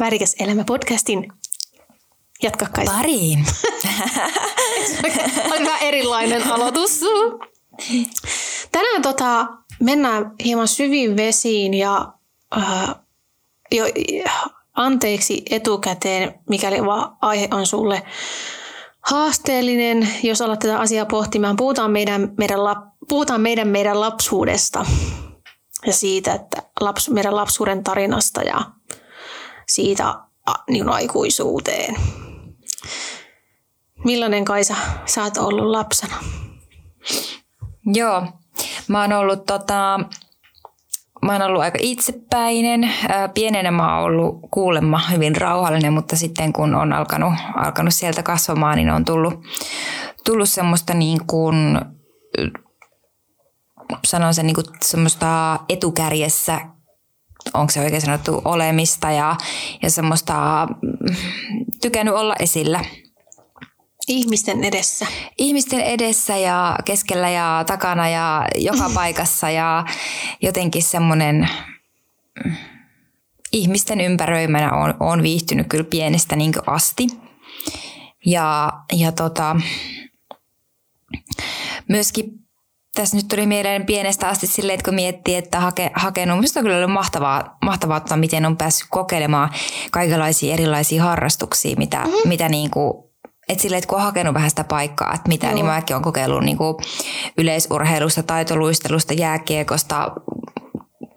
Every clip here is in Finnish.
Värikäs elämä podcastin. Jatka kai. Pariin. On vähän erilainen aloitus. Tänään tota, mennään hieman syviin vesiin ja äh, jo, anteeksi etukäteen, mikäli vaan aihe on sulle haasteellinen, jos alat tätä asiaa pohtimaan. Puhutaan meidän, meidän, lap, puhutaan meidän, meidän lapsuudesta ja siitä, että laps, meidän lapsuuden tarinasta ja siitä niin aikuisuuteen. Millainen Kaisa sä oot ollut lapsena? Joo, mä oon ollut tota, mä oon ollut aika itsepäinen. Pienenä mä oon ollut kuulemma hyvin rauhallinen, mutta sitten kun on alkanut, alkanut sieltä kasvamaan, niin on tullut, tullut semmoista niin kuin, sanon sen niin kuin semmoista etukärjessä onko se oikein sanottu, olemista ja, ja semmoista tykännyt olla esillä. Ihmisten edessä. Ihmisten edessä ja keskellä ja takana ja joka paikassa ja jotenkin semmoinen ihmisten ympäröimänä on, on viihtynyt kyllä pienestä niin asti. Ja, ja tota, myöskin tässä nyt tuli mieleen pienestä asti silleen, että kun miettii, että hake, hakenut, minusta on kyllä ollut mahtavaa, mahtavaa että miten on päässyt kokeilemaan kaikenlaisia erilaisia harrastuksia, mitä, mm-hmm. mitä niin kuin, että silleen, että kun on hakenut vähän sitä paikkaa, että mitä, Joo. niin mäkin olen kokeillut niin kuin yleisurheilusta, taitoluistelusta, jääkiekosta,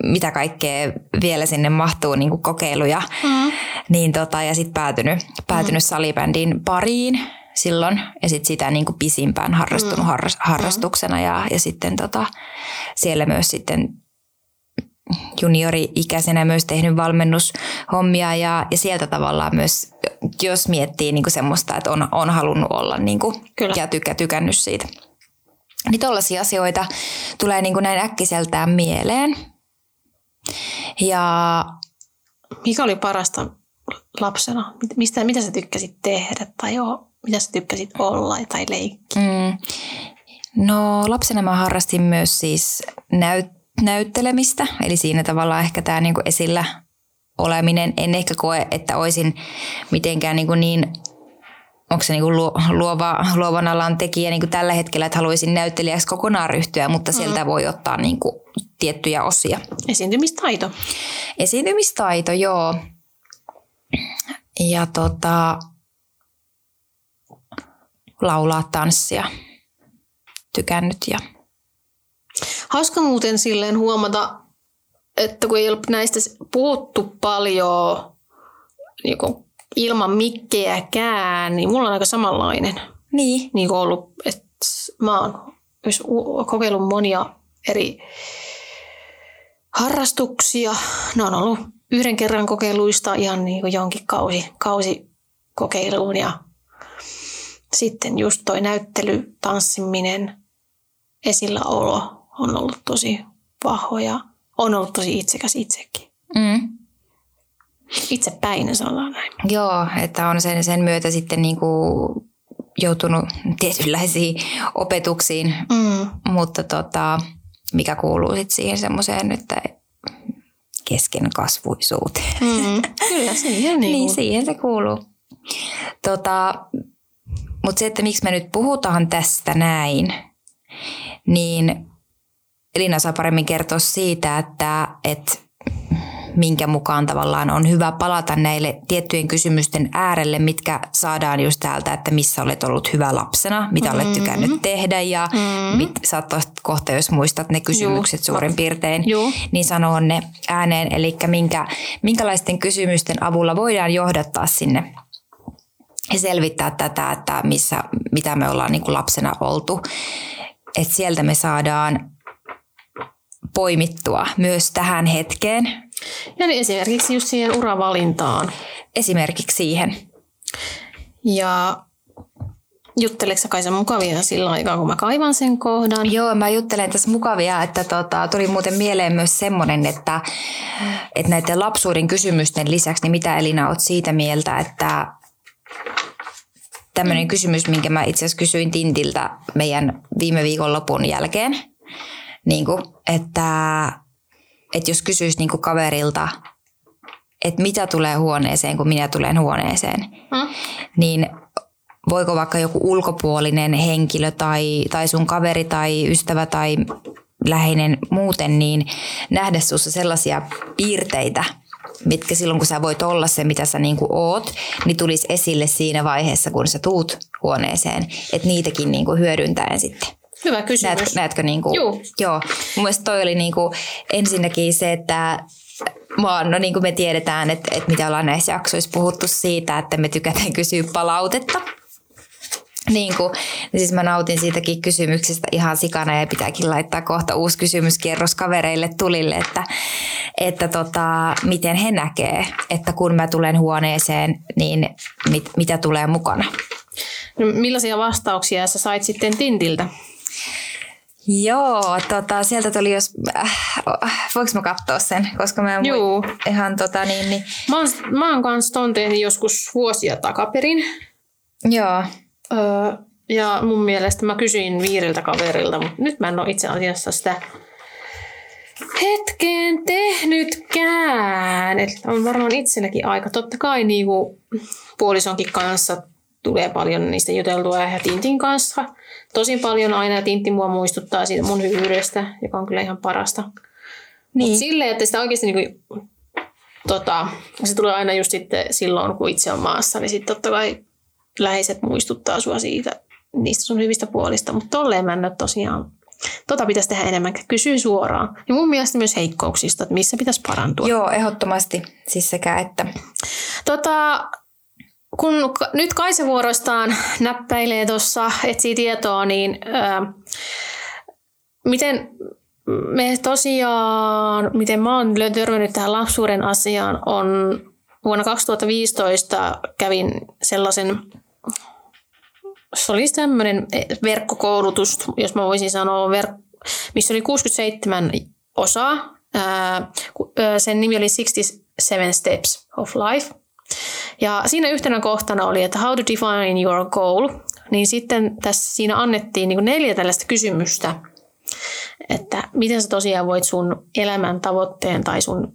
mitä kaikkea vielä sinne mahtuu niin kuin kokeiluja. Mm-hmm. Niin tota, ja sitten päätynyt, päätynyt mm-hmm. salibändin pariin silloin ja sitten sitä niin kuin pisimpään harrastunut mm. harras, harrastuksena ja, ja sitten tota, siellä myös sitten juniori-ikäisenä myös tehnyt valmennushommia ja, ja sieltä tavallaan myös, jos miettii niin kuin semmoista, että on, on halunnut olla niin kuin, Kyllä. ja tykä, tykännyt siitä. Niin tollaisia asioita tulee niin kuin näin äkkiseltään mieleen. Ja mikä oli parasta lapsena? Mistä, mitä sä tykkäsit tehdä tai joo, mitä sä tykkäsit olla tai leikkiä? Mm. No lapsena mä harrastin myös siis näyt, näyttelemistä, eli siinä tavallaan ehkä tämä niinku esillä oleminen. En ehkä koe, että olisin mitenkään niinku niin onko se niinku luova, luovan alan tekijä niinku tällä hetkellä, että haluaisin näyttelijäksi kokonaan ryhtyä, mutta mm. sieltä voi ottaa niinku tiettyjä osia. Esiintymistaito. Esiintymistaito, joo. Ja tota, laulaa, tanssia tykännyt. Ja... Hauska muuten silleen huomata, että kun ei ole näistä puhuttu paljon niin ilman mikkejäkään, niin mulla on aika samanlainen. Niin. Niin kuin ollut, että mä oon myös kokeillut monia eri harrastuksia. Ne on ollut yhden kerran kokeiluista ihan niin kuin jonkin kausi, kausi kokeiluun ja sitten just toi näyttely, tanssiminen, esilläolo on ollut tosi vahvoja. On ollut tosi itsekäs itsekin. Mm. Itsepäinen sanotaan näin. Joo, että on sen, sen myötä sitten niinku joutunut tietynlaisiin opetuksiin, mm. mutta tota, mikä kuuluu sitten siihen semmoiseen, että kesken kasvuisuuteen. Mm, kyllä, siihen niin, niin siihen se kuuluu. Tota, mutta se, että miksi me nyt puhutaan tästä näin, niin Elina saa paremmin kertoa siitä, että, että minkä mukaan tavallaan on hyvä palata näille tiettyjen kysymysten äärelle, mitkä saadaan just täältä, että missä olet ollut hyvä lapsena, mitä mm-hmm. olet tykännyt tehdä ja mm-hmm. mit, saat kohta, jos muistat ne kysymykset Juu. suurin piirtein, Juu. niin sanoo ne ääneen, eli minkä, minkälaisten kysymysten avulla voidaan johdattaa sinne selvittää tätä, että missä, mitä me ollaan niin kuin lapsena oltu. Että sieltä me saadaan poimittua myös tähän hetkeen. Ja niin esimerkiksi just siihen uravalintaan. Esimerkiksi siihen. Ja jutteleeko sä Kaisa mukavia sillä aikaa, kun mä kaivan sen kohdan? Joo, mä juttelen tässä mukavia, että tota, tuli muuten mieleen myös semmoinen, että, että näiden lapsuuden kysymysten lisäksi, niin mitä Elina oot siitä mieltä, että tämmöinen kysymys, minkä mä itse asiassa kysyin Tintiltä meidän viime viikon lopun jälkeen, niin kuin, että että jos kysyisi niinku kaverilta, että mitä tulee huoneeseen, kun minä tulen huoneeseen, hmm? niin voiko vaikka joku ulkopuolinen henkilö tai, tai sun kaveri tai ystävä tai läheinen muuten, niin nähdä sinussa sellaisia piirteitä, mitkä silloin kun sä voit olla se, mitä sä niinku oot, niin tulisi esille siinä vaiheessa, kun sä tuut huoneeseen. Että niitäkin niinku hyödyntäen sitten. Hyvä kysymys. Näetkö, näetkö niinku, Juu. Joo. Mun mielestä toi oli niinku ensinnäkin se, että Mä, no niin kuin me tiedetään, että, että mitä ollaan näissä jaksoissa puhuttu siitä, että me tykätään kysyä palautetta niin kuin, niin siis mä nautin siitäkin kysymyksestä ihan sikana ja pitääkin laittaa kohta uusi kysymyskierros kavereille tulille, että, että tota, miten he näkee, että kun mä tulen huoneeseen, niin mit, mitä tulee mukana. No, millaisia vastauksia sä sait sitten Tintiltä? Joo, tota, sieltä tuli jos, äh, voinko mä katsoa sen, koska mä en Juu. ihan tota niin, niin. Mä oon, mä oon kanssa ton tehnyt joskus vuosia takaperin. Joo. Öö, ja mun mielestä mä kysyin viiriltä kaverilta, mutta nyt mä en ole itse asiassa sitä hetkeen tehnytkään. Et on varmaan itselläkin aika. Totta kai niinku puolisonkin kanssa tulee paljon niistä juteltua ja Tintin kanssa. Tosin paljon aina ja Tintti mua muistuttaa siitä mun hyvyydestä, joka on kyllä ihan parasta. Niin. Mutta silleen, että sitä oikeasti niinku, tota, se tulee aina just sitten silloin, kun itse on maassa, niin sitten totta kai läheiset muistuttaa sua siitä, niistä sun hyvistä puolista, mutta tolleen mä en tosiaan Tota pitäisi tehdä enemmän, kysyä suoraan. Ja mun mielestä myös heikkouksista, että missä pitäisi parantua. Joo, ehdottomasti. Siis sekä että. Tota, kun nyt Kaisa vuorostaan näppäilee tuossa, etsii tietoa, niin ää, miten me tosiaan, miten mä oon törmännyt tähän lapsuuden asiaan, on vuonna 2015 kävin sellaisen se oli tämmöinen verkkokoulutus, jos mä voisin sanoa, verk- missä oli 67 osaa. sen nimi oli 67 Steps of Life. Ja siinä yhtenä kohtana oli, että how to define your goal. Niin sitten tässä siinä annettiin niin neljä tällaista kysymystä, että miten sä tosiaan voit sun elämän tavoitteen tai sun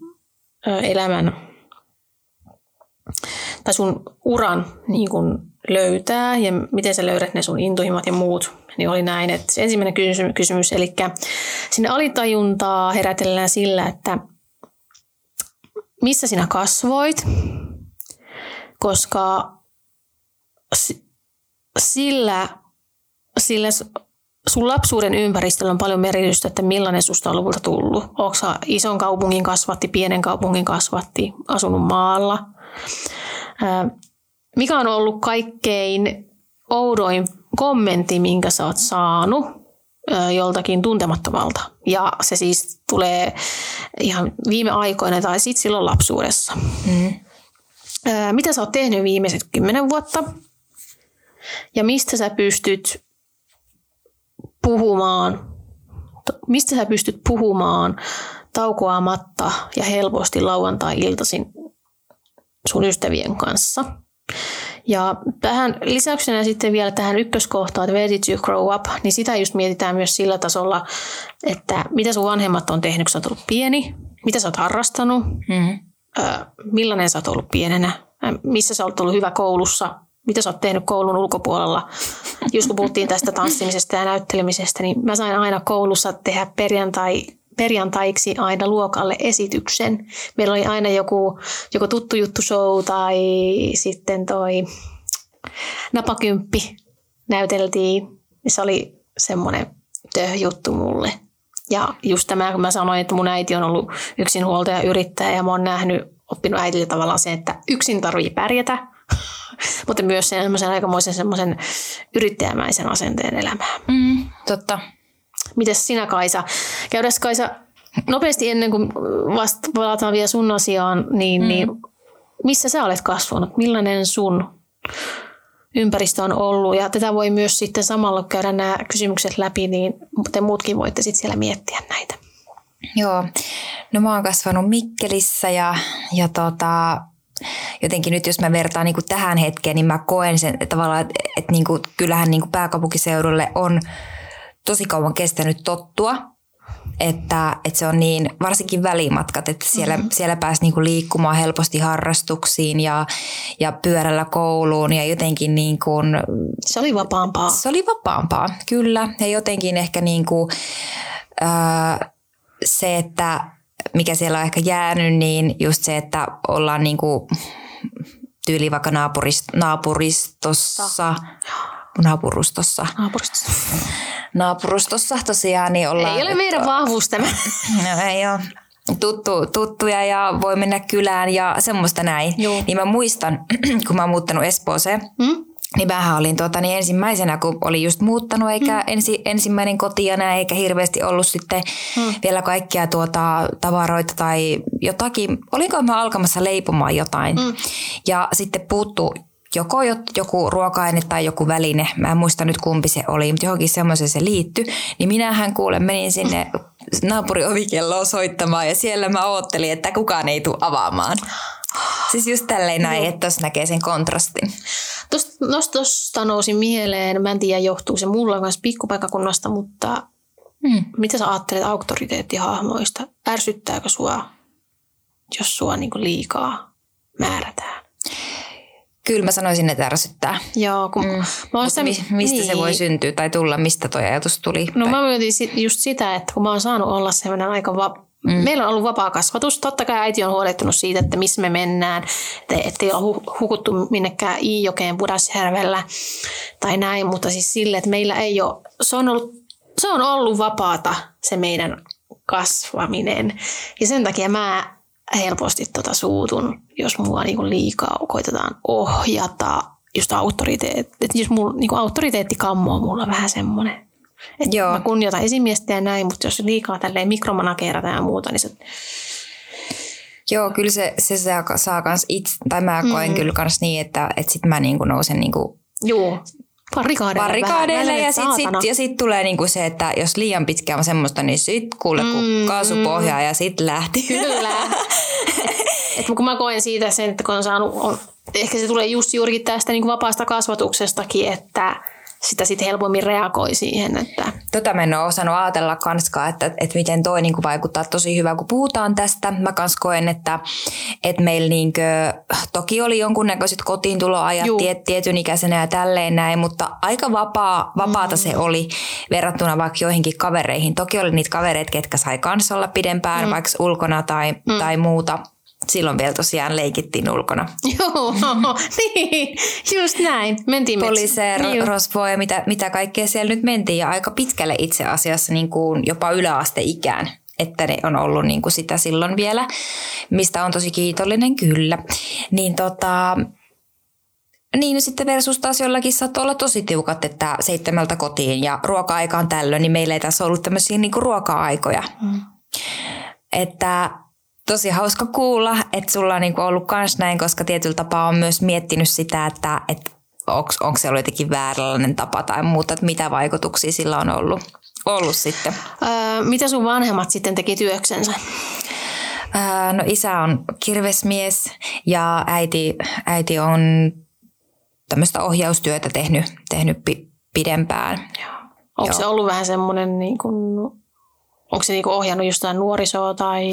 elämän tai sun uran niin kun löytää ja miten sä löydät ne sun intohimot ja muut, niin oli näin. Että ensimmäinen kysymys, eli sinne alitajuntaa herätellään sillä, että missä sinä kasvoit, koska sillä, sillä sun lapsuuden ympäristöllä on paljon merkitystä, että millainen susta on lopulta tullut. Onko ison kaupungin kasvatti, pienen kaupungin kasvatti, asunut maalla – mikä on ollut kaikkein oudoin kommentti, minkä sä oot saanut joltakin tuntemattomalta. Ja se siis tulee ihan viime aikoina tai sitten silloin lapsuudessa. Mm. Mitä sä oot tehnyt viimeiset kymmenen vuotta? Ja mistä sä pystyt puhumaan, mistä sä pystyt puhumaan taukoamatta ja helposti lauantai-iltaisin sun ystävien kanssa. Ja tähän lisäyksenä sitten vielä tähän ykköskohtaan, että where did you grow up, niin sitä just mietitään myös sillä tasolla, että mitä sun vanhemmat on tehnyt, kun sä oot ollut pieni, mitä sä oot harrastanut, mm-hmm. millainen sä oot ollut pienenä, missä sä oot ollut hyvä koulussa, mitä sä oot tehnyt koulun ulkopuolella. Just kun puhuttiin tästä tanssimisesta ja näyttelemisestä, niin mä sain aina koulussa tehdä perjantai perjantaiksi aina luokalle esityksen. Meillä oli aina joku, joku tuttu juttu show tai sitten toi napakymppi näyteltiin. Se oli semmoinen juttu mulle. Ja just tämä, kun mä sanoin, että mun äiti on ollut yksinhuoltaja yrittäjä ja mä oon nähnyt, oppinut äitiltä tavallaan se, että yksin tarvii pärjätä, mutta myös semmoisen aikamoisen semmoisen yrittäjämäisen asenteen elämään. Mm, totta. Mites sinä Kaisa? Käydäs Kaisa nopeasti ennen kuin vasta palataan vielä sun asiaan, niin, mm. niin missä sä olet kasvanut? Millainen sun ympäristö on ollut? Ja tätä voi myös sitten samalla käydä nämä kysymykset läpi, niin te muutkin voitte sitten siellä miettiä näitä. Joo, no mä oon kasvanut Mikkelissä ja, ja tota, jotenkin nyt jos mä vertaan niin kuin tähän hetkeen, niin mä koen sen että tavallaan, että, että niin kuin, kyllähän niin kuin pääkaupunkiseudulle on tosi kauan kestänyt tottua että, että se on niin, varsinkin välimatkat, että siellä, mm-hmm. siellä pääsi niinku liikkumaan helposti harrastuksiin ja, ja pyörällä kouluun ja jotenkin niin kuin, Se oli vapaampaa. se oli vapaampaa, kyllä. Ja jotenkin ehkä niin kuin, ää, se, että mikä siellä on ehkä jäänyt, niin just se, että ollaan niin kuin, tyyli vaikka naapurist, naapuristossa, naapurustossa, Naapuristossa. naapurustossa tosiaan, niin ollaan... Ei ole meidän vahvuus tämä. No ei ole. Tuttu, tuttuja ja voi mennä kylään ja semmoista näin. Joo. Niin mä muistan, kun mä oon muuttanut Espooseen, Mm? niin mähän olin tuota, niin ensimmäisenä, kun oli just muuttanut, eikä mm. ensi, ensimmäinen koti ja näin, eikä hirveästi ollut sitten mm. vielä kaikkia tuota, tavaroita tai jotakin. Olinko mä alkamassa leipomaan jotain? Mm. Ja sitten puuttuu joko jo- joku ruoka-aine tai joku väline, mä en muista nyt kumpi se oli, mutta johonkin semmoiseen se liittyi, niin minähän kuulen menin sinne naapurin ovikelloon soittamaan ja siellä mä oottelin, että kukaan ei tule avaamaan. Siis just tälleen näin, että tuossa näkee sen kontrastin. Tuosta nostosta nousi mieleen, mä en tiedä johtuu se mulla kanssa pikkupaikakunnasta, mutta Hmm. mitä sä ajattelet auktoriteettihahmoista? Ärsyttääkö sua, jos sua niinku liikaa määrätään? Kyllä mä sanoisin, että ärsyttää. Joo, kun mm. mä oon sitä- mi- mistä se voi syntyä tai tulla, mistä tuo ajatus tuli? No tai... mä mietin just sitä, että kun mä oon saanut olla sellainen aika va- mm. Meillä on ollut vapaa kasvatus. Totta kai äiti on huolehtunut siitä, että missä me mennään. Että ettei ole hu- hukuttu minnekään Iijokeen Pudasjärvellä tai näin. Mutta siis sille, että meillä ei ole... Se on ollut, se on ollut vapaata se meidän kasvaminen. Ja sen takia mä helposti tota suutun, jos mua niinku liikaa koitetaan ohjata. Just autoriteetti. Että jos mulla, niinku autoriteettikammo on mulla vähän semmoinen. Et Joo. Mä kunnioitan esimiestä ja näin, mutta jos liikaa tälleen mikromanageerataan ja muuta, niin se, Joo, kyllä se, se saa, saa kans itse, tai mä koen mm. kyllä kans niin, että, että sit mä niinku nousen niinku juu, barrikaadeille vähän, ja sitten sit, saatana. ja sit tulee niinku se, että jos liian pitkään on semmoista, niin sit kuule kun Mm, kaasupohjaa ja sit lähti. Kyllä. Et kun mä koen siitä sen, että kun on saanut, on, ehkä se tulee just juurikin tästä niin kuin vapaasta kasvatuksestakin, että sitä sitten helpommin reagoi siihen, että Tota mä en ole osannut ajatella kanskaan, että, että miten toi niin vaikuttaa tosi hyvä, kun puhutaan tästä. Mä kans koen, että, että meillä niin kuin, toki oli jonkunnäköiset kotiintuloajat Juu. tiet, tietyn ikäisenä ja tälleen näin, mutta aika vapaa, vapaata mm. se oli verrattuna vaikka joihinkin kavereihin. Toki oli niitä kavereita, ketkä sai kans olla pidempään, mm. vaikka ulkona tai, mm. tai muuta. Silloin vielä tosiaan leikittiin ulkona. joo, niin, just näin. Mentiin poliiseja, Niin rosvoa ja mitä, mitä kaikkea siellä nyt mentiin ja aika pitkälle itse asiassa niin kuin jopa yläasteikään että ne on ollut niin kuin sitä silloin vielä, mistä on tosi kiitollinen kyllä. Niin tota, niin no sitten versus taas jollakin saattoi olla tosi tiukat, että seitsemältä kotiin ja ruoka-aika on tällöin, niin meillä ei tässä ollut tämmöisiä niin kuin ruoka-aikoja. Mm. Että tosi hauska kuulla, että sulla on niinku ollut kans näin, koska tietyllä tapaa on myös miettinyt sitä, että, että onko se ollut jotenkin vääränlainen tapa tai muuta, että mitä vaikutuksia sillä on ollut, ollut sitten. Öö, mitä sun vanhemmat sitten teki työksensä? Ää, no isä on kirvesmies ja äiti, äiti on tämmöistä ohjaustyötä tehnyt, tehnyt pi, pidempään. Onko Joo. se ollut vähän semmoinen, niin kuin, onko se niin kuin ohjannut jostain nuorisoa tai...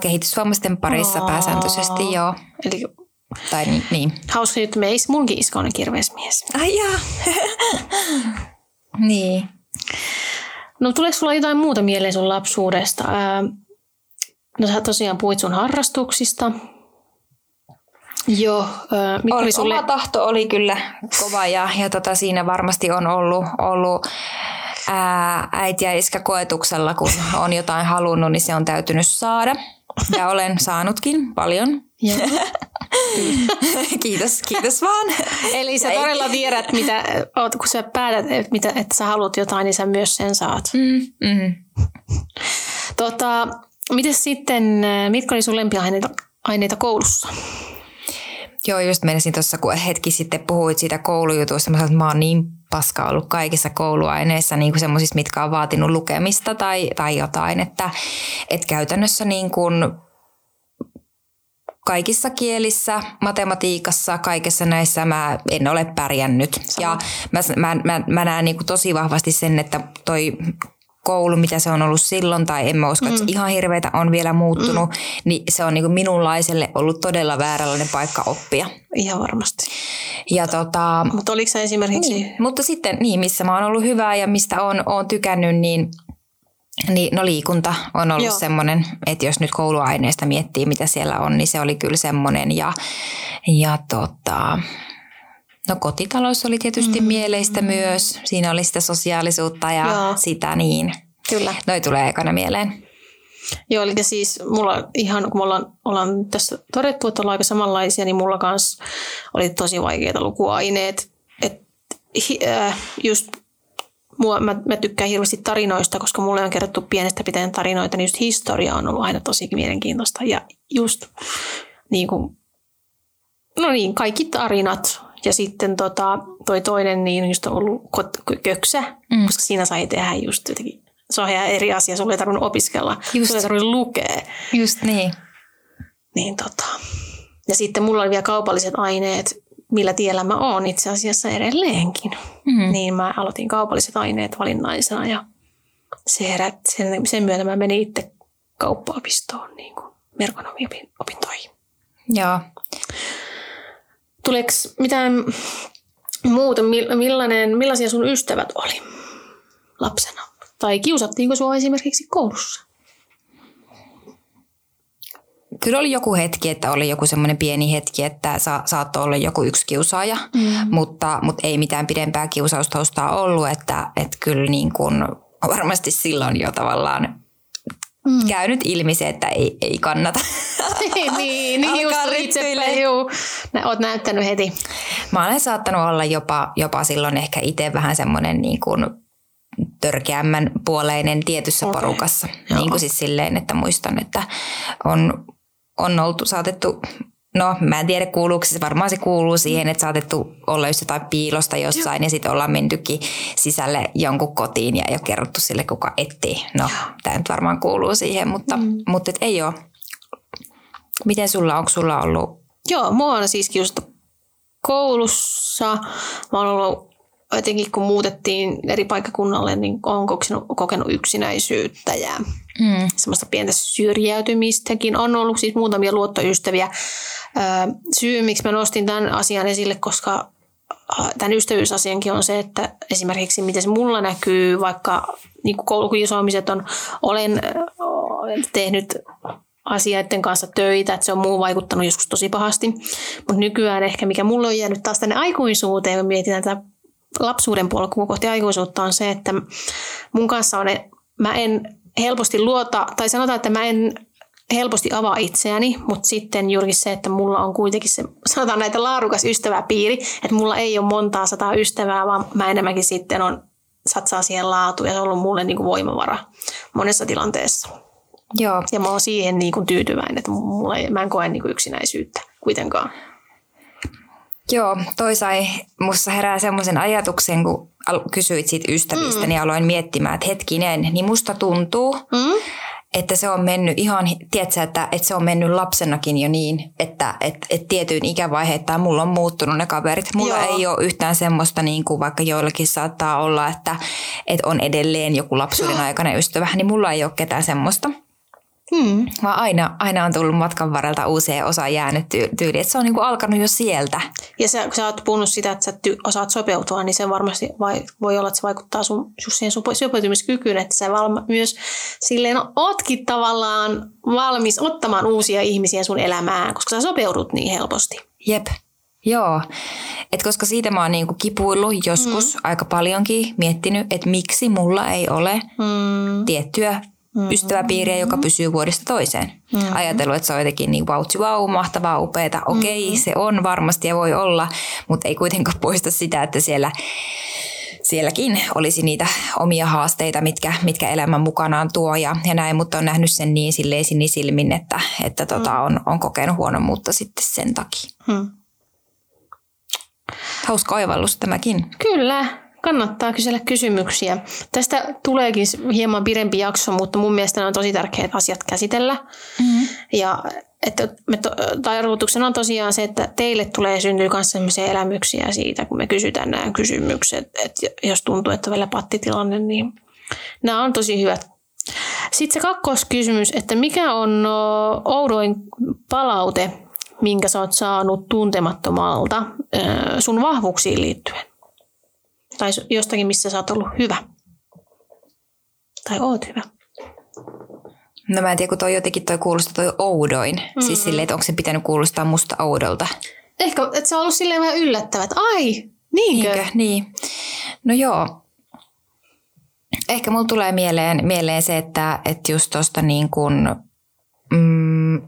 Kehitysvammaisten parissa Aa. pääsääntöisesti, joo. Eli Tai niin. niin. hauska juttu, me is, munkin isko on kirvesmies. Ai jaa. niin. No tuleeko sulla jotain muuta mieleen sun lapsuudesta? No sä tosiaan puhuit sun harrastuksista. Joo, ää, mitkä Oli, oli sulle... Oma tahto oli kyllä kova ja, ja tota, siinä varmasti on ollut, ollut ää, äiti ja iskä koetuksella, kun on jotain halunnut, niin se on täytynyt saada. Ja olen saanutkin paljon. Kiitos, kiitos vaan. Eli sä todella tiedät, mitä, oot, kun sä päätät, että, mitä, että sä haluat jotain, niin sä myös sen saat. Mm, mm. Tota, miten sitten, ää, mitkä oli sun lempiaineita aineita koulussa? Joo, just menisin tuossa, kun hetki sitten puhuit siitä koulujutuista. Mä sanoin, että mä oon niin paska ollut kaikissa kouluaineissa, niin kuin semmoisissa, mitkä on vaatinut lukemista tai, tai jotain. Että, että käytännössä niin kuin kaikissa kielissä, matematiikassa, kaikessa näissä mä en ole pärjännyt. Ja mä, mä, mä, mä näen niin kuin tosi vahvasti sen, että toi koulu, mitä se on ollut silloin, tai en mä usko, että mm. ihan hirveitä on vielä muuttunut, mm. niin se on niin minunlaiselle ollut todella vääränlainen paikka oppia. Ihan varmasti. Ja tota, mutta oliko se esimerkiksi... Niin, mutta sitten niin, missä mä oon ollut hyvää ja mistä on, on tykännyt, niin niin, no liikunta on ollut Joo. semmoinen, että jos nyt kouluaineista miettii, mitä siellä on, niin se oli kyllä semmoinen. Ja, ja tota, no kotitalous oli tietysti mm. mieleistä myös. Siinä oli sitä sosiaalisuutta ja Joo. sitä niin. Kyllä. Noi tulee ekana mieleen. Joo, eli siis mulla ihan, kun me ollaan, ollaan tässä todettu, että ollaan aika samanlaisia, niin mulla kanssa oli tosi vaikeita lukuaineet. Et, äh, just mua, mä, mä tykkään hirveästi tarinoista, koska mulle on kerrottu pienestä pitäen tarinoita, niin just historia on ollut aina tosi mielenkiintoista. Ja just niin kuin, no niin, kaikki tarinat. Ja sitten tota, toi toinen niin just on ollut köksä, mm. koska siinä sai tehdä just jotenkin se on ihan eri asia. Sulla ei tarvinnut opiskella, Just. sulla ei tarvinnut lukea. Just niin. Niin tota. Ja sitten mulla oli vielä kaupalliset aineet, millä tiellä mä oon itse asiassa edelleenkin. Mm. Niin mä aloitin kaupalliset aineet valinnaisena ja se herät, sen, sen myötä mä menin itse kauppaopistoon niin kuin merkonomiopintoihin. Joo. Tuleeko mitään muuta, millainen, millaisia sun ystävät oli lapsena? Tai kiusattiinko sinua esimerkiksi koulussa? Kyllä oli joku hetki, että oli joku semmoinen pieni hetki, että sa- saattoi olla joku yksi kiusaaja, mm. mutta, mutta ei mitään pidempää kiusaustaustaa ollut, että, että kyllä niin kuin varmasti silloin jo tavallaan mm. käynyt ilmi se, että ei, ei kannata. niin, niin just itsepä, juu. Oot näyttänyt heti. Mä olen saattanut olla jopa, jopa silloin ehkä itse vähän semmoinen niin kuin törkeämmän puoleinen tietyssä okay. porukassa. Joo. Niin kuin siis silleen, että muistan, että on, on oltu saatettu No, mä en tiedä kuuluuko se, varmaan se kuuluu siihen, että saatettu olla just jotain piilosta jossain Joo. ja sitten ollaan mentykin sisälle jonkun kotiin ja ei ole kerrottu sille, kuka etsii. No, tämä nyt varmaan kuuluu siihen, mutta, mm. mutta et ei ole. Miten sulla, onko sulla ollut? Joo, mua on siis just koulussa. Mä oon ollut etenkin kun muutettiin eri paikkakunnalle, niin olen kokenut, kokenut yksinäisyyttä ja mm. semmoista pientä syrjäytymistäkin. On ollut siis muutamia luottoystäviä. Syy, miksi mä nostin tämän asian esille, koska tämän ystävyysasiankin on se, että esimerkiksi miten se mulla näkyy, vaikka niin koulukiusaamiset on, olen tehnyt asioiden kanssa töitä, että se on muu vaikuttanut joskus tosi pahasti. Mutta nykyään ehkä mikä mulla on jäänyt taas tänne aikuisuuteen, kun mietitään tätä lapsuuden polkua kohti aikuisuutta on se, että mun kanssa on, mä en helposti luota, tai sanotaan, että mä en helposti avaa itseäni, mutta sitten juuri se, että mulla on kuitenkin se, sanotaan näitä laadukas ystäväpiiri, että mulla ei ole montaa sataa ystävää, vaan mä enemmänkin sitten on satsaa siihen laatuun ja se on ollut mulle niin kuin voimavara monessa tilanteessa. Joo. Ja mä oon siihen niin kuin tyytyväinen, että mulla ei, mä en koe niin kuin yksinäisyyttä kuitenkaan. Joo, toi sai musta herää semmoisen ajatuksen, kun kysyit siitä ystävistä, mm. niin aloin miettimään, että hetkinen, niin musta tuntuu, mm. että se on mennyt ihan, tiedätkö, että, että se on mennyt lapsenakin jo niin, että et, et tietyin ikävaiheittain mulla on muuttunut ne kaverit. Mulla Joo. ei ole yhtään semmoista, niin kuin vaikka joillakin saattaa olla, että, että on edelleen joku lapsuuden aikainen ystävä, niin mulla ei ole ketään semmoista. Hmm. Vaan aina, aina on tullut matkan varrelta uusia osa jäänyt tyyli, että se on niinku alkanut jo sieltä. Ja sä, kun sä oot puhunut sitä, että sä ty- osaat sopeutua, niin se varmasti vai, voi olla, että se vaikuttaa sun, just siihen sopeutumiskykyyn, että sä valma, myös silleen ootkin tavallaan valmis ottamaan uusia ihmisiä sun elämään, koska sä sopeudut niin helposti. Jep, Joo, et koska siitä mä oon niinku kipuillut joskus mm. aika paljonkin, miettinyt, että miksi mulla ei ole mm. tiettyä mm-hmm. ystäväpiiriä, joka pysyy vuodesta toiseen. Mm-hmm. Ajatellut, että se on jotenkin niin vautsi vau, mahtavaa, upeeta. Okei, mm-hmm. se on varmasti ja voi olla, mutta ei kuitenkaan poista sitä, että siellä sielläkin olisi niitä omia haasteita, mitkä, mitkä elämän mukanaan tuo ja, ja näin, mutta on nähnyt sen niin silleen silmin, että, että tota, mm. on, on kokenut huonommuutta sitten sen takia. Mm. Hauska oivallus tämäkin. Kyllä, kannattaa kysellä kysymyksiä. Tästä tuleekin hieman pidempi jakso, mutta mun mielestä on tosi tärkeät asiat käsitellä. Mm-hmm. Ja että me to, tarkoituksena on tosiaan se, että teille tulee syntyä myös sellaisia elämyksiä siitä, kun me kysytään nämä kysymykset. Että jos tuntuu, että on vielä pattitilanne, niin Nämä on tosi hyvät. Sitten se kakkoskysymys, että mikä on oudoin palaute, minkä sä oot saanut tuntemattomalta sun vahvuuksiin liittyen? Tai jostakin, missä sä oot ollut hyvä. Tai oot hyvä. No mä en tiedä, kun toi jotenkin toi kuulostaa toi oudoin. Mm-hmm. Siis silleen, että onko se pitänyt kuulostaa musta oudolta. Ehkä, että se on ollut silleen vähän yllättävä, että ai, niinkö? Niinkö? Niin. No joo. Ehkä mulla tulee mieleen, mieleen se, että, että just tosta niin kuin, mm,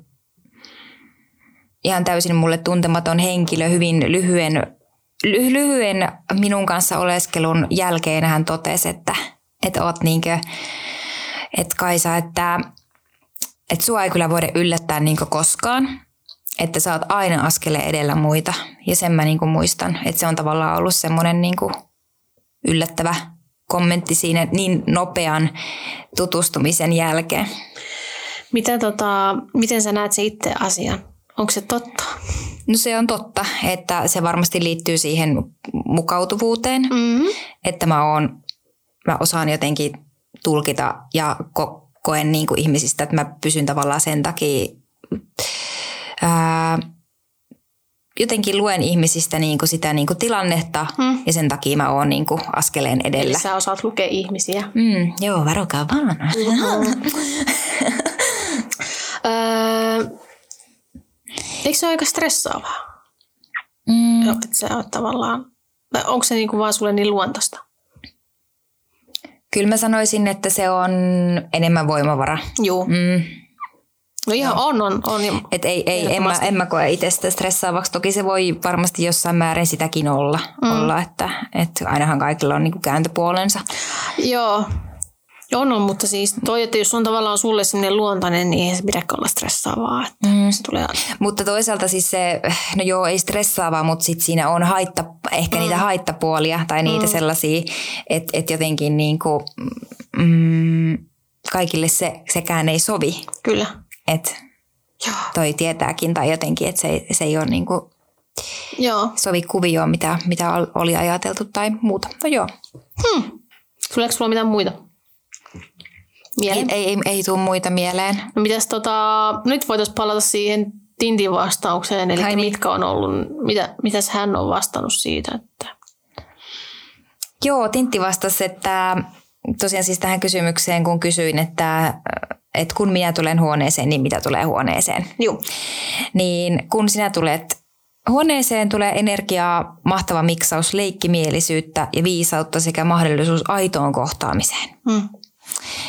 ihan täysin mulle tuntematon henkilö hyvin lyhyen, ly, lyhyen minun kanssa oleskelun jälkeen hän totesi, että, että oot niinkö, että Kaisa, että, että sua ei kyllä voida yllättää niinkö koskaan, että sä oot aina askele edellä muita. Ja sen mä niinku muistan, että se on tavallaan ollut semmoinen niinku yllättävä kommentti siinä niin nopean tutustumisen jälkeen. Mitä tota, miten sä näet se itse asian? Onko se totta? No se on totta, että se varmasti liittyy siihen mukautuvuuteen, Mm-hmm. että mä, oon, mä osaan jotenkin tulkita ja ko- koen niin kuin ihmisistä, että mä pysyn tavallaan sen takia, ää, jotenkin luen ihmisistä niin kuin sitä niin kuin tilannetta Mm. ja sen takia mä oon niin kuin askeleen Eli edellä. sä osaat lukea ihmisiä. Mm, joo, varokaa vaan. Öö, eikö se ole aika stressaavaa? Mm, Että sä oot tavallaan, vai onko se niinku vaan sulle niin luontaista? kyllä mä sanoisin, että se on enemmän voimavara. Joo. Mm, No ihan on, on, on. ja- Et ei, ei, en, mä, en mä koe itse sitä stressaavaksi. Toki se voi varmasti jossain määrin sitäkin olla, mm. olla että, että ainahan kaikilla on niinku kääntöpuolensa. Joo. On, on, mutta siis toi, että jos on tavallaan sulle sellainen luontainen, niin eihän se pidäkään olla stressaavaa. Että Mm. se tulee Mutta toisaalta siis se, no joo, ei stressaavaa, mutta sit siinä on haitta, ehkä mm. niitä haittapuolia tai niitä mm. sellaisia, että et jotenkin niinku, mm, kaikille se, sekään ei sovi. kyllä. Että Joo. toi tietääkin tai jotenkin, että se, ei- se ei ole niinku Joo. sovi kuvioon, mitä, mitä ol- oli ajateltu tai muuta. No joo, Hmm. Tuleeko sulla mitään muita? Ei, Mieleen? ei, ei, ei tule muita mieleen. No mitäs tota, nyt voitaisiin palata siihen Tintin vastaukseen, eli Ai niin. mitkä on ollut, mitä, mitäs hän on vastannut siitä, että Joo, Tintti vastasi, että tosiaan siis tähän kysymykseen, kun kysyin, että, että kun minä tulen huoneeseen, niin mitä tulee huoneeseen. Juu. Niin kun sinä tulet huoneeseen, tulee energiaa, mahtava miksaus, leikkimielisyyttä ja viisautta sekä mahdollisuus aitoon kohtaamiseen. Hmm.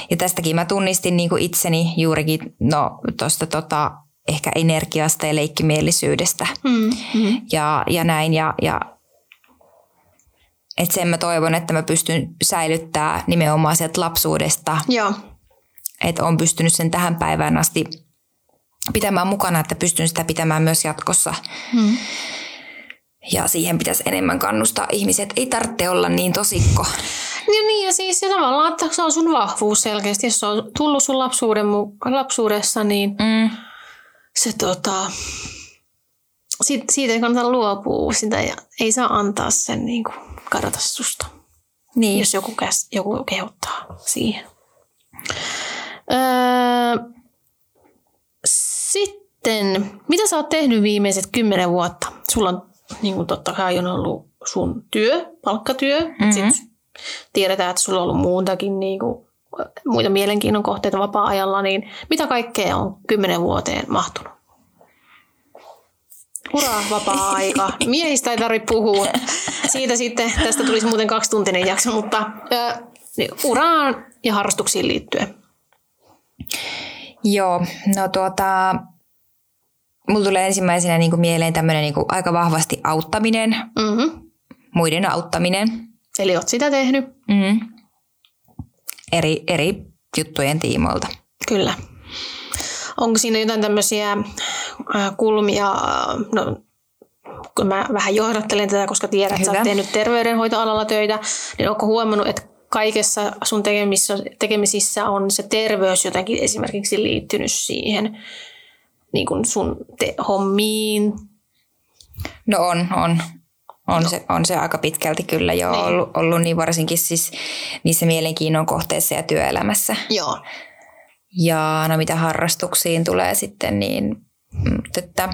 Ja tästäkin mä tunnistin niin kuin itseni juurikin no, tuosta tota, ehkä energiasta ja leikkimielisyydestä Hmm. Hmm. ja, ja näin. Ja, ja että sen mä toivon, että mä pystyn säilyttää nimenomaan sieltä lapsuudesta, Joo. että on pystynyt sen tähän päivään asti pitämään mukana, että pystyn sitä pitämään myös jatkossa. Hmm. Ja siihen pitäisi enemmän kannustaa ihmisiä, että ei tarvitse olla niin tosikko. Niin, niin, ja siis ja tavallaan, että se on sun vahvuus selkeästi. Jos se on tullut sun lapsuuden, lapsuudessa, niin Mm. se tota, siitä, siitä ei kannata luopua sitä ja ei saa antaa sen niin kuin, kadota susta, Niin. jos joku, käs, joku kehottaa siihen. Öö, sitten, mitä sä oot tehnyt viimeiset kymmenen vuotta? Sulla on niin kuin totta kai on ollut sun työ, palkkatyö. Mm-hmm. Sitten tiedetään, että sulla on ollut muutakin niin kuin, muita mielenkiinnon kohteita vapaa-ajalla, niin mitä kaikkea on kymmenen vuoteen mahtunut? Ura, vapaa-aika. Miehistä ei tarvitse puhua. Siitä sitten, tästä tulisi muuten kaksituntinen jakso, mutta ö, niin uraan ja harrastuksiin liittyen. Joo, no tuota, mulla tulee ensimmäisenä niin kuin mieleen tämmöinen niin kuin aika vahvasti auttaminen, Mm-hmm. muiden auttaminen Eli oot sitä tehnyt, mm. eri, eri juttujen tiimoilta. kyllä. Onko siinä jotain tämmöisiä äh, kulmia, no kun mä vähän johdattelen tätä, koska tiedän, että sä oot tehnyt terveydenhoitoalalla töitä, niin onko huomannut, että kaikessa sun tekemissä, tekemisissä on se terveys jotenkin esimerkiksi liittynyt siihen niin kuin sun te- hommiin? No on, on. On, no. se, on se aika pitkälti kyllä jo niin. ollut, ollut niin varsinkin siis niissä mielenkiinnon kohteissa ja työelämässä. Joo. Ja no mitä harrastuksiin tulee sitten, niin että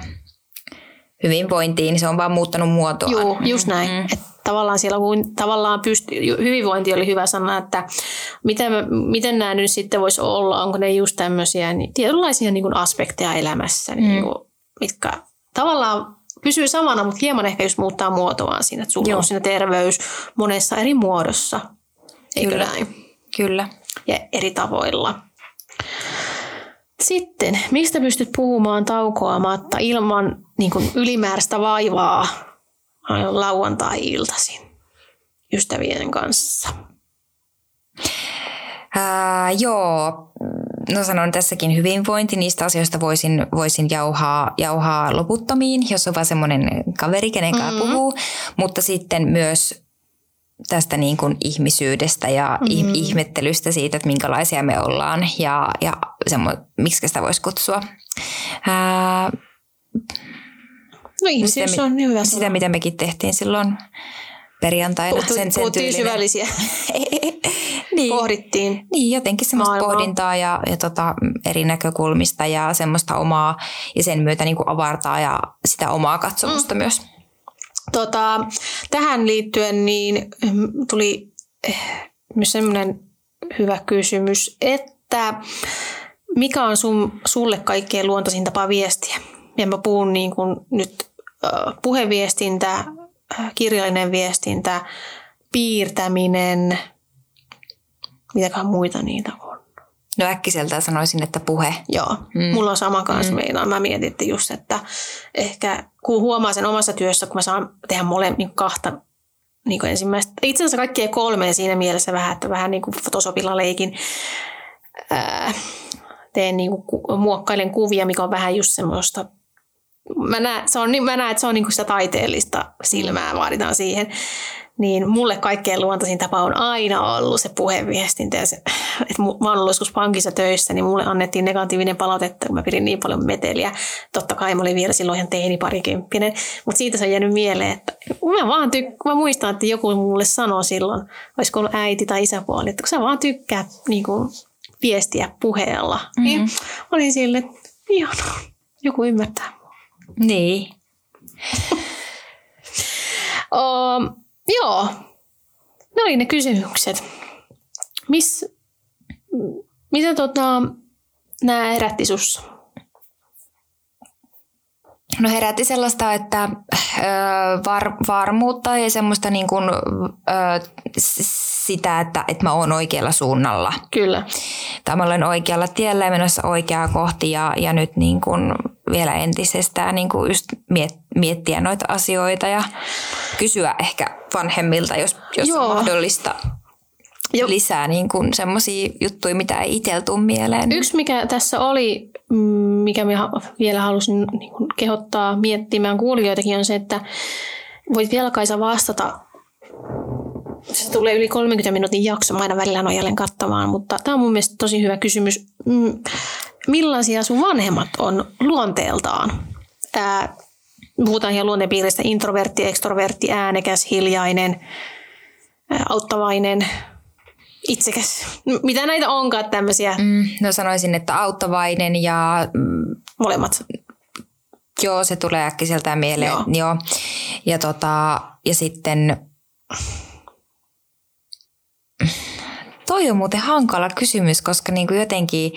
hyvinvointiin, niin se on vaan muuttanut muotoa. Joo, just näin. Mm. Että tavallaan siellä kun tavallaan pysty, hyvinvointi oli hyvä sana, että miten, miten nämä nyt sitten voisi olla, onko ne just tämmöisiä niin, tietynlaisia niin kuin aspekteja elämässä, niin mm. niin kuin, mitkä tavallaan pysyy samana, mutta hieman ehkä just muuttaa muotoaan siinä, että sulla Joo. on siinä terveys monessa eri muodossa. Eikö Kyllä. näin? Kyllä. Ja eri tavoilla. Sitten, mistä pystyt puhumaan taukoamatta ilman niin kuin ylimääräistä vaivaa lauantai-iltaisin ystävien kanssa? Ää, joo, no sanon tässäkin hyvinvointi, niistä asioista voisin, voisin jauhaa, jauhaa loputtomiin, jos on vaan semmoinen kaveri, kenen kanssa mm-hmm. puhuu, mutta sitten myös tästä niin kuin ihmisyydestä ja mm-hmm. ihmettelystä siitä, että minkälaisia me ollaan ja, ja semmo, miksi sitä voisi kutsua. Ää, no ihmisyys sitä, on hyvä Sitä, mitä mekin tehtiin silloin perjantaina. Puhuttiin, sen, sen puhuttiin syvällisiä. niin. Pohdittiin Niin, jotenkin semmoista maailmaa. pohdintaa ja, ja tota, eri näkökulmista ja semmoista omaa ja sen myötä niin kuin avartaa ja sitä omaa katsomusta mm. myös. Tota, tähän liittyen niin mm, tuli eh, myös semmoinen hyvä kysymys, että mikä on sun, sulle kaikkein luontaisin tapa viestiä? Ja mä puhun niin kuin nyt puheviestintä, kirjallinen viestintä, piirtäminen, mitäkään muita niitä on. No äkkiseltä sanoisin, että puhe. Joo, mm. mulla on sama kanssa mm. meinaa. Mä mietin just, että ehkä kun huomaa sen omassa työssä, kun mä saan tehdä mole niin kahta niin kuin ensimmäistä, itse asiassa kaikkia kolmea siinä mielessä vähän, että vähän niin kuin Photoshopilla leikin. Ää, teen niin kuin, muokkailen kuvia, mikä on vähän just semmoista mä näen, se on, mä näen, että se on niin kuin sitä taiteellista silmää vaaditaan siihen niin mulle kaikkein luontaisin tapa on aina ollut se puheviestintä. Ja se, että mä oon ollut joskus pankissa töissä, niin mulle annettiin negatiivinen palautetta, kun mä pidin niin paljon meteliä. Totta kai mä olin vielä silloin ihan teini parikymppinen, mutta siitä se on jäänyt mieleen, että mä vaan tyk- mä muistan, että joku mulle sanoi silloin, olisiko ollut äiti tai isäpuoli, että kun sä vaan tykkäät niin kuin, viestiä puheella, mm-hmm. niin olin sille, että joku ymmärtää. Niin. um, Joo, ne oli ne kysymykset. Miss, mitä tota, nämä herätti sussa? No herätti sellaista, että var, varmuutta ja semmoista niin kuin, ö, sitä, että, että mä oon oikealla suunnalla. Kyllä. Tai mä olen oikealla tiellä ja menossa oikeaa kohti ja, ja nyt niin kuin vielä entisestään niin kuin just miet, miettiä noita asioita ja kysyä ehkä vanhemmilta, jos, jos on mahdollista jo. lisää niin kuin semmoisia juttuja, mitä ei itsellä tule mieleen. Yksi, mikä tässä oli, mikä minä vielä halusin niin kehottaa miettimään kuulijoitakin, on se, että voit vielä Kaisa vastata se tulee yli 30 minuutin jakso, aina välillä jälleen katsomaan, mutta tämä on mun mielestä tosi hyvä kysymys. Millaisia sun vanhemmat on luonteeltaan? Ää, puhutaan ihan luonteenpiiristä introvertti, ekstrovertti, äänekäs, hiljainen, auttavainen, itsekäs. Mitä näitä onkaan tämmöisiä? Mm, no sanoisin, että auttavainen ja... Mm, Molemmat. Joo, se tulee äkkiseltään mieleen. Joo. Joo. Ja, tota, ja sitten toi on muuten hankala kysymys, koska niin kuin jotenkin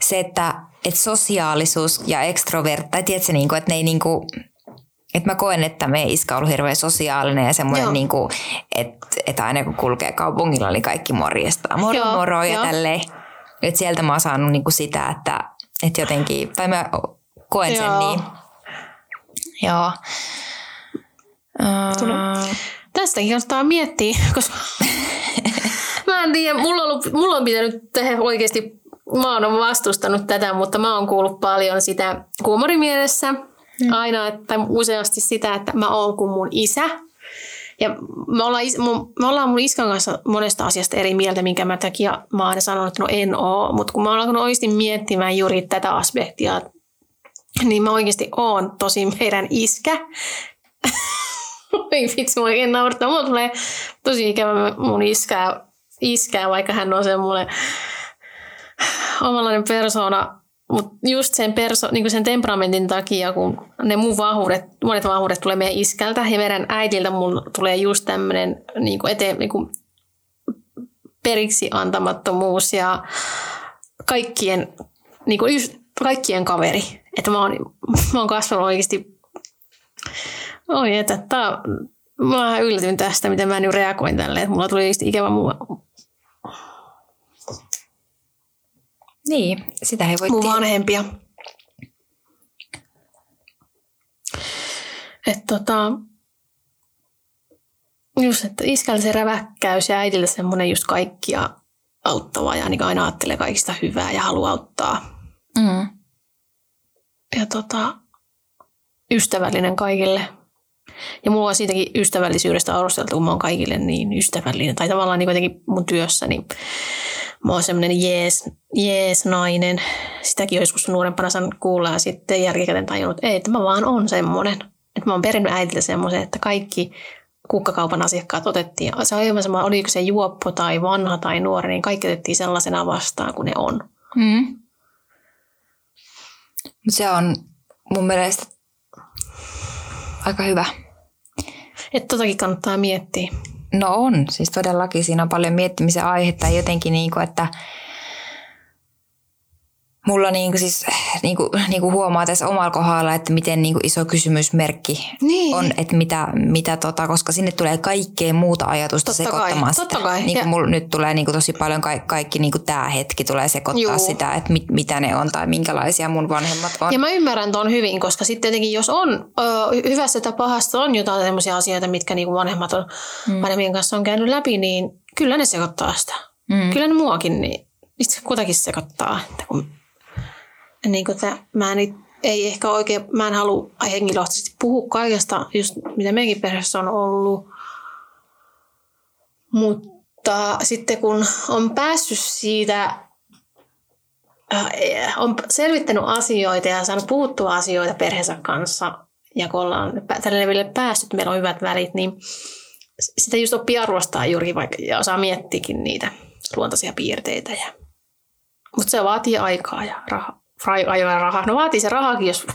se, että, että sosiaalisuus ja ekstrovertti, tai tiedätkö, niin kuin, että ne ei niin kuin, että mä koen, että me iska on ollut hirveän sosiaalinen ja semmoinen, niin kuin, että, että aina kun kulkee kaupungilla, niin kaikki morjestaa. Moro, Joo, moro ja tälleen. Että sieltä mä oon saanut niin kuin sitä, että, että jotenkin, tai mä koen Joo. sen niin. Joo. Uh, Tästäkin kannattaa miettiä, koska mä en tiedä, mulla on, ollut, mulla on pitänyt tehdä oikeasti, mä oon vastustanut tätä, mutta mä oon kuullut paljon sitä huumorimielessä mm. aina, että useasti sitä, että mä oon kuin mun isä. Ja me ollaan, me ollaan mun iskan kanssa monesta asiasta eri mieltä, minkä mä takia mä oon sanonut, että no en oo. Mutta kun mä oon alkanut oikeasti miettimään juuri tätä aspektia, niin mä oikeasti oon tosi meidän iskä. Oi vitsi, mua oikein naurattaa. Mulla tulee tosi ikävä mun iskää, iskää vaikka hän on semmoinen omanlainen persona, mutta just sen, perso, niin sen temperamentin takia, kun ne mun vahvuudet, monet vahvuudet tulee meidän iskältä ja meidän äidiltä mulla tulee just tämmöinen niin eteen, niin periksi antamattomuus ja kaikkien, niin kuin just, kaikkien kaveri. Että mä oon, mä oon kasvanut oikeasti, oi että tää, mä vähän yllätyn tästä, miten mä nyt reagoin tälle, mulla tuli oikeasti ikävä. Niin, sitä ei voi Mun vanhempia. Että tota, just, että iskältä se räväkkäys ja äidiltä semmoinen just kaikkia auttava ja niin aina ajattelee kaikista hyvää ja haluaa auttaa. Mm. Ja tota, ystävällinen kaikille. Ja mulla on siitäkin ystävällisyydestä arvosteltu, kun mä oon kaikille niin ystävällinen. Tai tavallaan niin kuitenkin mun työssä, niin mä oon semmoinen jees, jees nainen. Sitäkin joskus nuorempana saanut kuulla ja sitten jälkikäteen tajunnut, että ei, että mä vaan on semmoinen. Että mä oon perinnyt äitiltä semmoisen, että kaikki kukkakaupan asiakkaat otettiin. Se on aivan sama, oliko se juoppo tai vanha tai nuori, niin kaikki otettiin sellaisena vastaan kuin ne on. Mm. Se on mun mielestä aika hyvä. Että totakin kannattaa miettiä. No on, siis todellakin siinä on paljon miettimisen aihetta jotenkin niin kuin, että mulla niin kuin siis, niin kuin, niin kuin huomaa tässä omalla kohdalla, että miten niin kuin iso kysymysmerkki Niin. on, että mitä, mitä tota, koska sinne tulee kaikkea muuta ajatusta Totta kai, sekoittamaan totta sitä. kai, Niin ja- kuin mulla nyt tulee niin kuin tosi paljon kaikki, kaikki niin kuin tämä hetki tulee sekoittaa Juu. sitä, että mit, mitä ne on tai minkälaisia mun vanhemmat on. Ja mä ymmärrän tuon hyvin, koska sitten tietenkin jos on ö, hyvässä tai pahassa on jotain sellaisia asioita, mitkä niinku vanhemmat on, mm. vanhemmien kanssa on käynyt läpi, niin kyllä ne sekoittaa sitä. Mm. Kyllä ne muakin, niin itse kutakin sekoittaa. Että kun, niin kuin tää, mä en, ei ehkä oikein, mä en halua henkilökohtaisesti puhua kaikesta, just mitä meidänkin perheessä on ollut. Mutta sitten kun on päässyt siitä äh, on selvittänyt asioita ja saanut puhuttua asioita perheensä kanssa, ja kun ollaan tälle leville päässyt, meillä on hyvät välit, niin sitä just oppii arvostaa juuri vaikka, ja osaa miettiäkin niitä luontaisia piirteitä. Ja... Mutta se vaatii aikaa ja rahaa. Ja rahaa. No vaatii se rahakin, jos...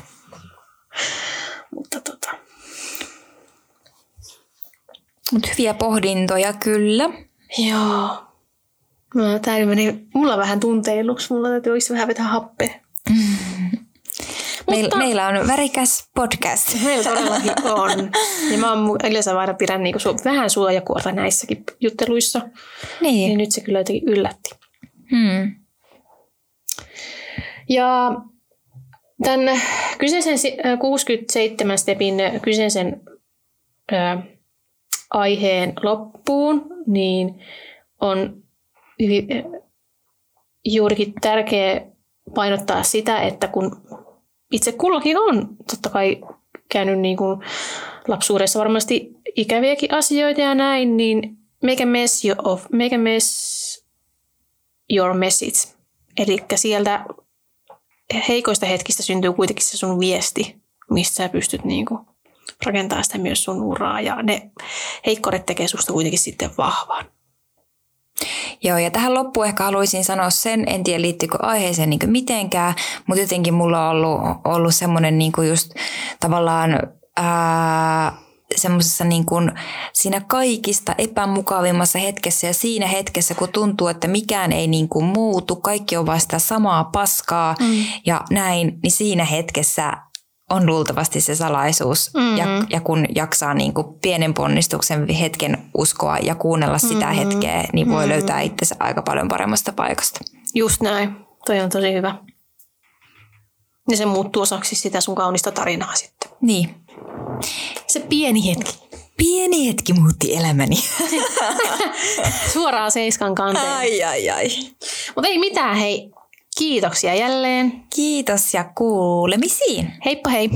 Mutta tota... Mut hyviä pohdintoja kyllä. Joo. No, tää meni mulla vähän tunteiluksi. Mulla täytyy oikeasti vähän vetää happea. Meil, Mutta- meillä on värikäs podcast. Meillä todellakin on. Ja mä oon yleensä aina pidän niinku su- vähän suojakuorta näissäkin jutteluissa. Niin Niin. nyt se kyllä jotenkin yllätti. Hmm. Ja tämän kyseisen si- äh, 67 stepin äh, kyseisen ää, aiheen loppuun, niin on hyvin, äh, juurikin tärkeä painottaa sitä, että kun itse kullakin on totta kai käynyt niin kuin lapsuudessa varmasti ikäviäkin asioita ja näin, niin make a mess, your of, make a mess your message. Eli sieltä heikoista hetkistä syntyy kuitenkin se sun viesti, mistä sä pystyt niinku rakentamaan sitä myös sun uraa. Ja ne heikkoudet tekee susta kuitenkin sitten vahvan. Joo, ja tähän loppuun ehkä haluaisin sanoa sen, en tiedä liittyykö aiheeseen niin mitenkään, mutta jotenkin mulla on ollut, ollut semmoinen niin just tavallaan ää, semmoisessa niin kuin siinä kaikista epämukavimmassa hetkessä ja siinä hetkessä, kun tuntuu, että mikään ei niin kuin muutu, kaikki on vaan sitä samaa paskaa mm. ja näin, niin siinä hetkessä on luultavasti se salaisuus. Mhm. Ja, ja kun jaksaa niin kuin pienen ponnistuksen hetken uskoa ja kuunnella sitä Mhm. hetkeä, niin voi löytää itsensä aika paljon paremmasta paikasta. Just näin. Toi on tosi hyvä. Ja se muuttuu osaksi sitä sun kaunista tarinaa sitten. Niin. Se pieni hetki. Pieni hetki muutti elämäni. Suoraan seiskan kanteen. ai, ai. Mutta ei mitään, hei. Kiitoksia jälleen. Kiitos ja kuulemisiin. Heippa hei.